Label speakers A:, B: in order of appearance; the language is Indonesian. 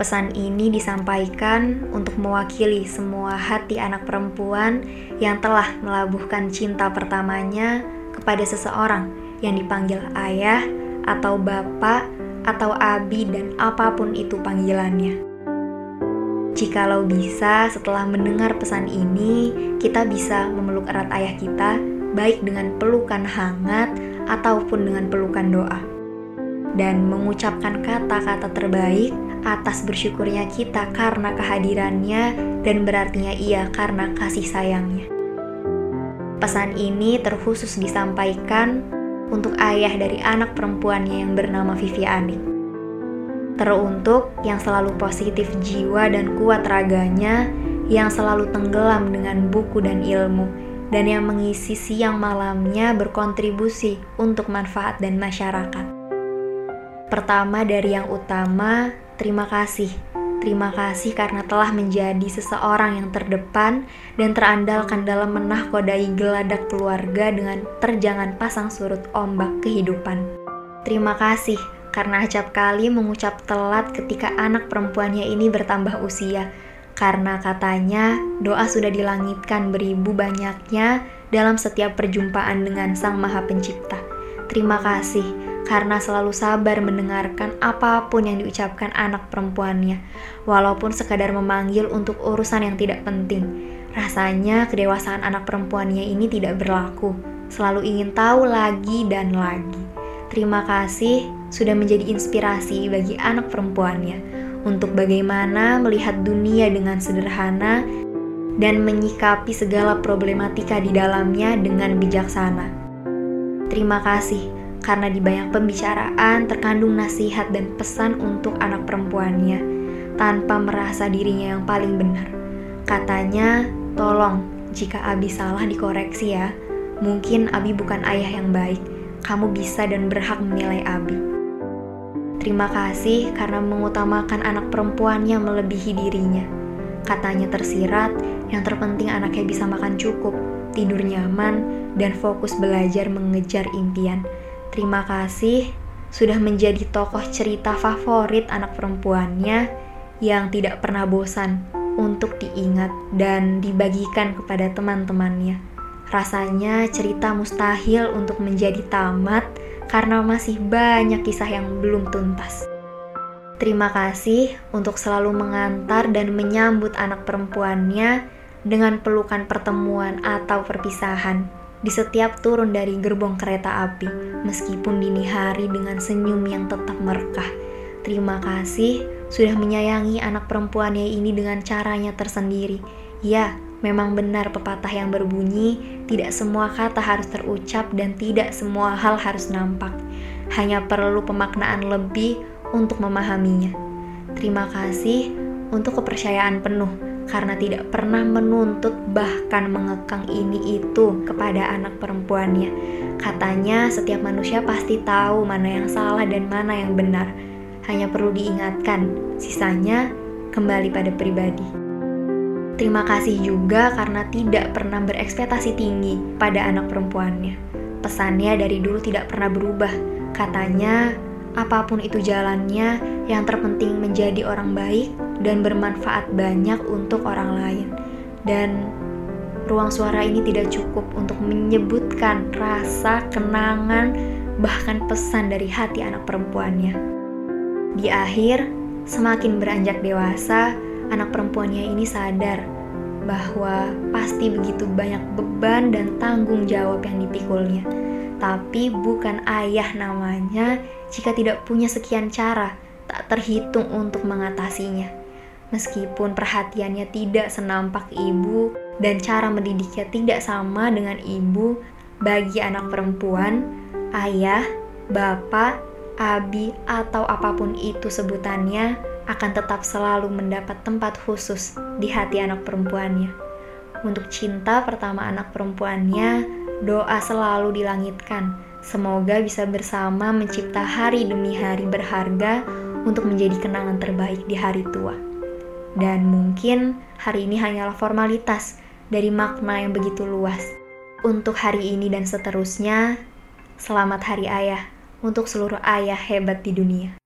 A: Pesan ini disampaikan untuk mewakili semua hati anak perempuan yang telah melabuhkan cinta pertamanya kepada seseorang yang dipanggil ayah atau bapak atau abi dan apa pun itu panggilannya. Jikalau bisa setelah mendengar pesan ini, kita bisa memeluk erat ayah kita baik dengan pelukan hangat ataupun dengan pelukan doa. Dan mengucapkan kata-kata terbaik atas bersyukurnya kita karena kehadirannya dan berartinya ia karena kasih sayangnya. Pesan ini terkhusus disampaikan untuk ayah dari anak perempuannya yang bernama Vivi Anik. Teruntuk yang selalu positif jiwa dan kuat raganya, yang selalu tenggelam dengan buku dan ilmu, dan yang mengisi siang malamnya berkontribusi untuk manfaat dan masyarakat. Pertama dari yang utama, Terima kasih. Terima kasih karena telah menjadi seseorang yang terdepan dan terandalkan dalam menahkodai geladak keluarga dengan terjangan pasang surut ombak kehidupan. Terima kasih karena acap kali mengucap telat ketika anak perempuannya ini bertambah usia. Karena katanya doa sudah dilangitkan beribu banyaknya dalam setiap perjumpaan dengan Sang Maha Pencipta. Terima kasih karena selalu sabar mendengarkan apa pun yang diucapkan anak perempuannya, walaupun sekadar memanggil untuk urusan yang tidak penting. Rasanya kedewasaan anak perempuannya ini tidak berlaku, selalu ingin tahu lagi dan lagi. Terima kasih sudah menjadi inspirasi bagi anak perempuannya untuk bagaimana melihat dunia dengan sederhana dan menyikapi segala problematika di dalamnya dengan bijaksana. Terima kasih karena di banyak pembicaraan terkandung nasihat dan pesan untuk anak perempuannya tanpa merasa dirinya yang paling benar. Katanya, tolong jika Abi salah dikoreksi ya. Mungkin Abi bukan ayah yang baik. Kamu bisa dan berhak menilai Abi. Terima kasih karena mengutamakan anak perempuannya melebihi dirinya. Katanya tersirat, yang terpenting anaknya bisa makan cukup, tidur nyaman, dan fokus belajar mengejar impian. Terima kasih sudah menjadi tokoh cerita favorit anak perempuannya yang tidak pernah bosan untuk diingat dan dibagikan kepada teman-temannya. Rasanya cerita mustahil untuk menjadi tamat karena masih banyak kisah yang belum tuntas. Terima kasih untuk selalu mengantar dan menyambut anak perempuannya dengan pelukan pertemuan atau perpisahan di setiap turun dari gerbong kereta api, meskipun dini hari dengan senyum yang tetap merekah. Terima kasih sudah menyayangi anak perempuannya ini dengan caranya tersendiri. Ya, memang benar pepatah yang berbunyi, tidak semua kata harus terucap dan tidak semua hal harus nampak. Hanya perlu pemaknaan lebih untuk memahaminya. Terima kasih untuk kepercayaan penuh karena tidak pernah menuntut bahkan mengekang ini itu kepada anak perempuannya. Katanya setiap manusia pasti tahu mana yang salah dan mana yang benar. Hanya perlu diingatkan, sisanya kembali pada pribadi. Terima kasih juga karena tidak pernah berekspektasi tinggi pada anak perempuannya. Pesannya dari dulu tidak pernah berubah. Katanya, apa pun itu jalannya, yang terpenting menjadi orang baik dan bermanfaat banyak untuk orang lain. Dan ruang suara ini tidak cukup untuk menyebutkan rasa, kenangan, bahkan pesan dari hati anak perempuannya. Di akhir, semakin beranjak dewasa, anak perempuannya ini sadar bahwa pasti begitu banyak beban dan tanggung jawab yang dipikulnya. Tapi bukan ayah namanya jika tidak punya sekian cara tak terhitung untuk mengatasinya. Meskipun perhatiannya tidak senampak ibu dan cara mendidiknya tidak sama dengan ibu, bagi anak perempuan, ayah, bapak, abi, atau apa pun itu sebutannya akan tetap selalu mendapat tempat khusus di hati anak perempuannya. Untuk cinta pertama anak perempuannya, doa selalu dilangitkan. Semoga bisa bersama mencipta hari demi hari berharga untuk menjadi kenangan terbaik di hari tua. Dan mungkin hari ini hanyalah formalitas dari makna yang begitu luas. Untuk hari ini dan seterusnya, selamat Hari Ayah untuk seluruh ayah hebat di dunia.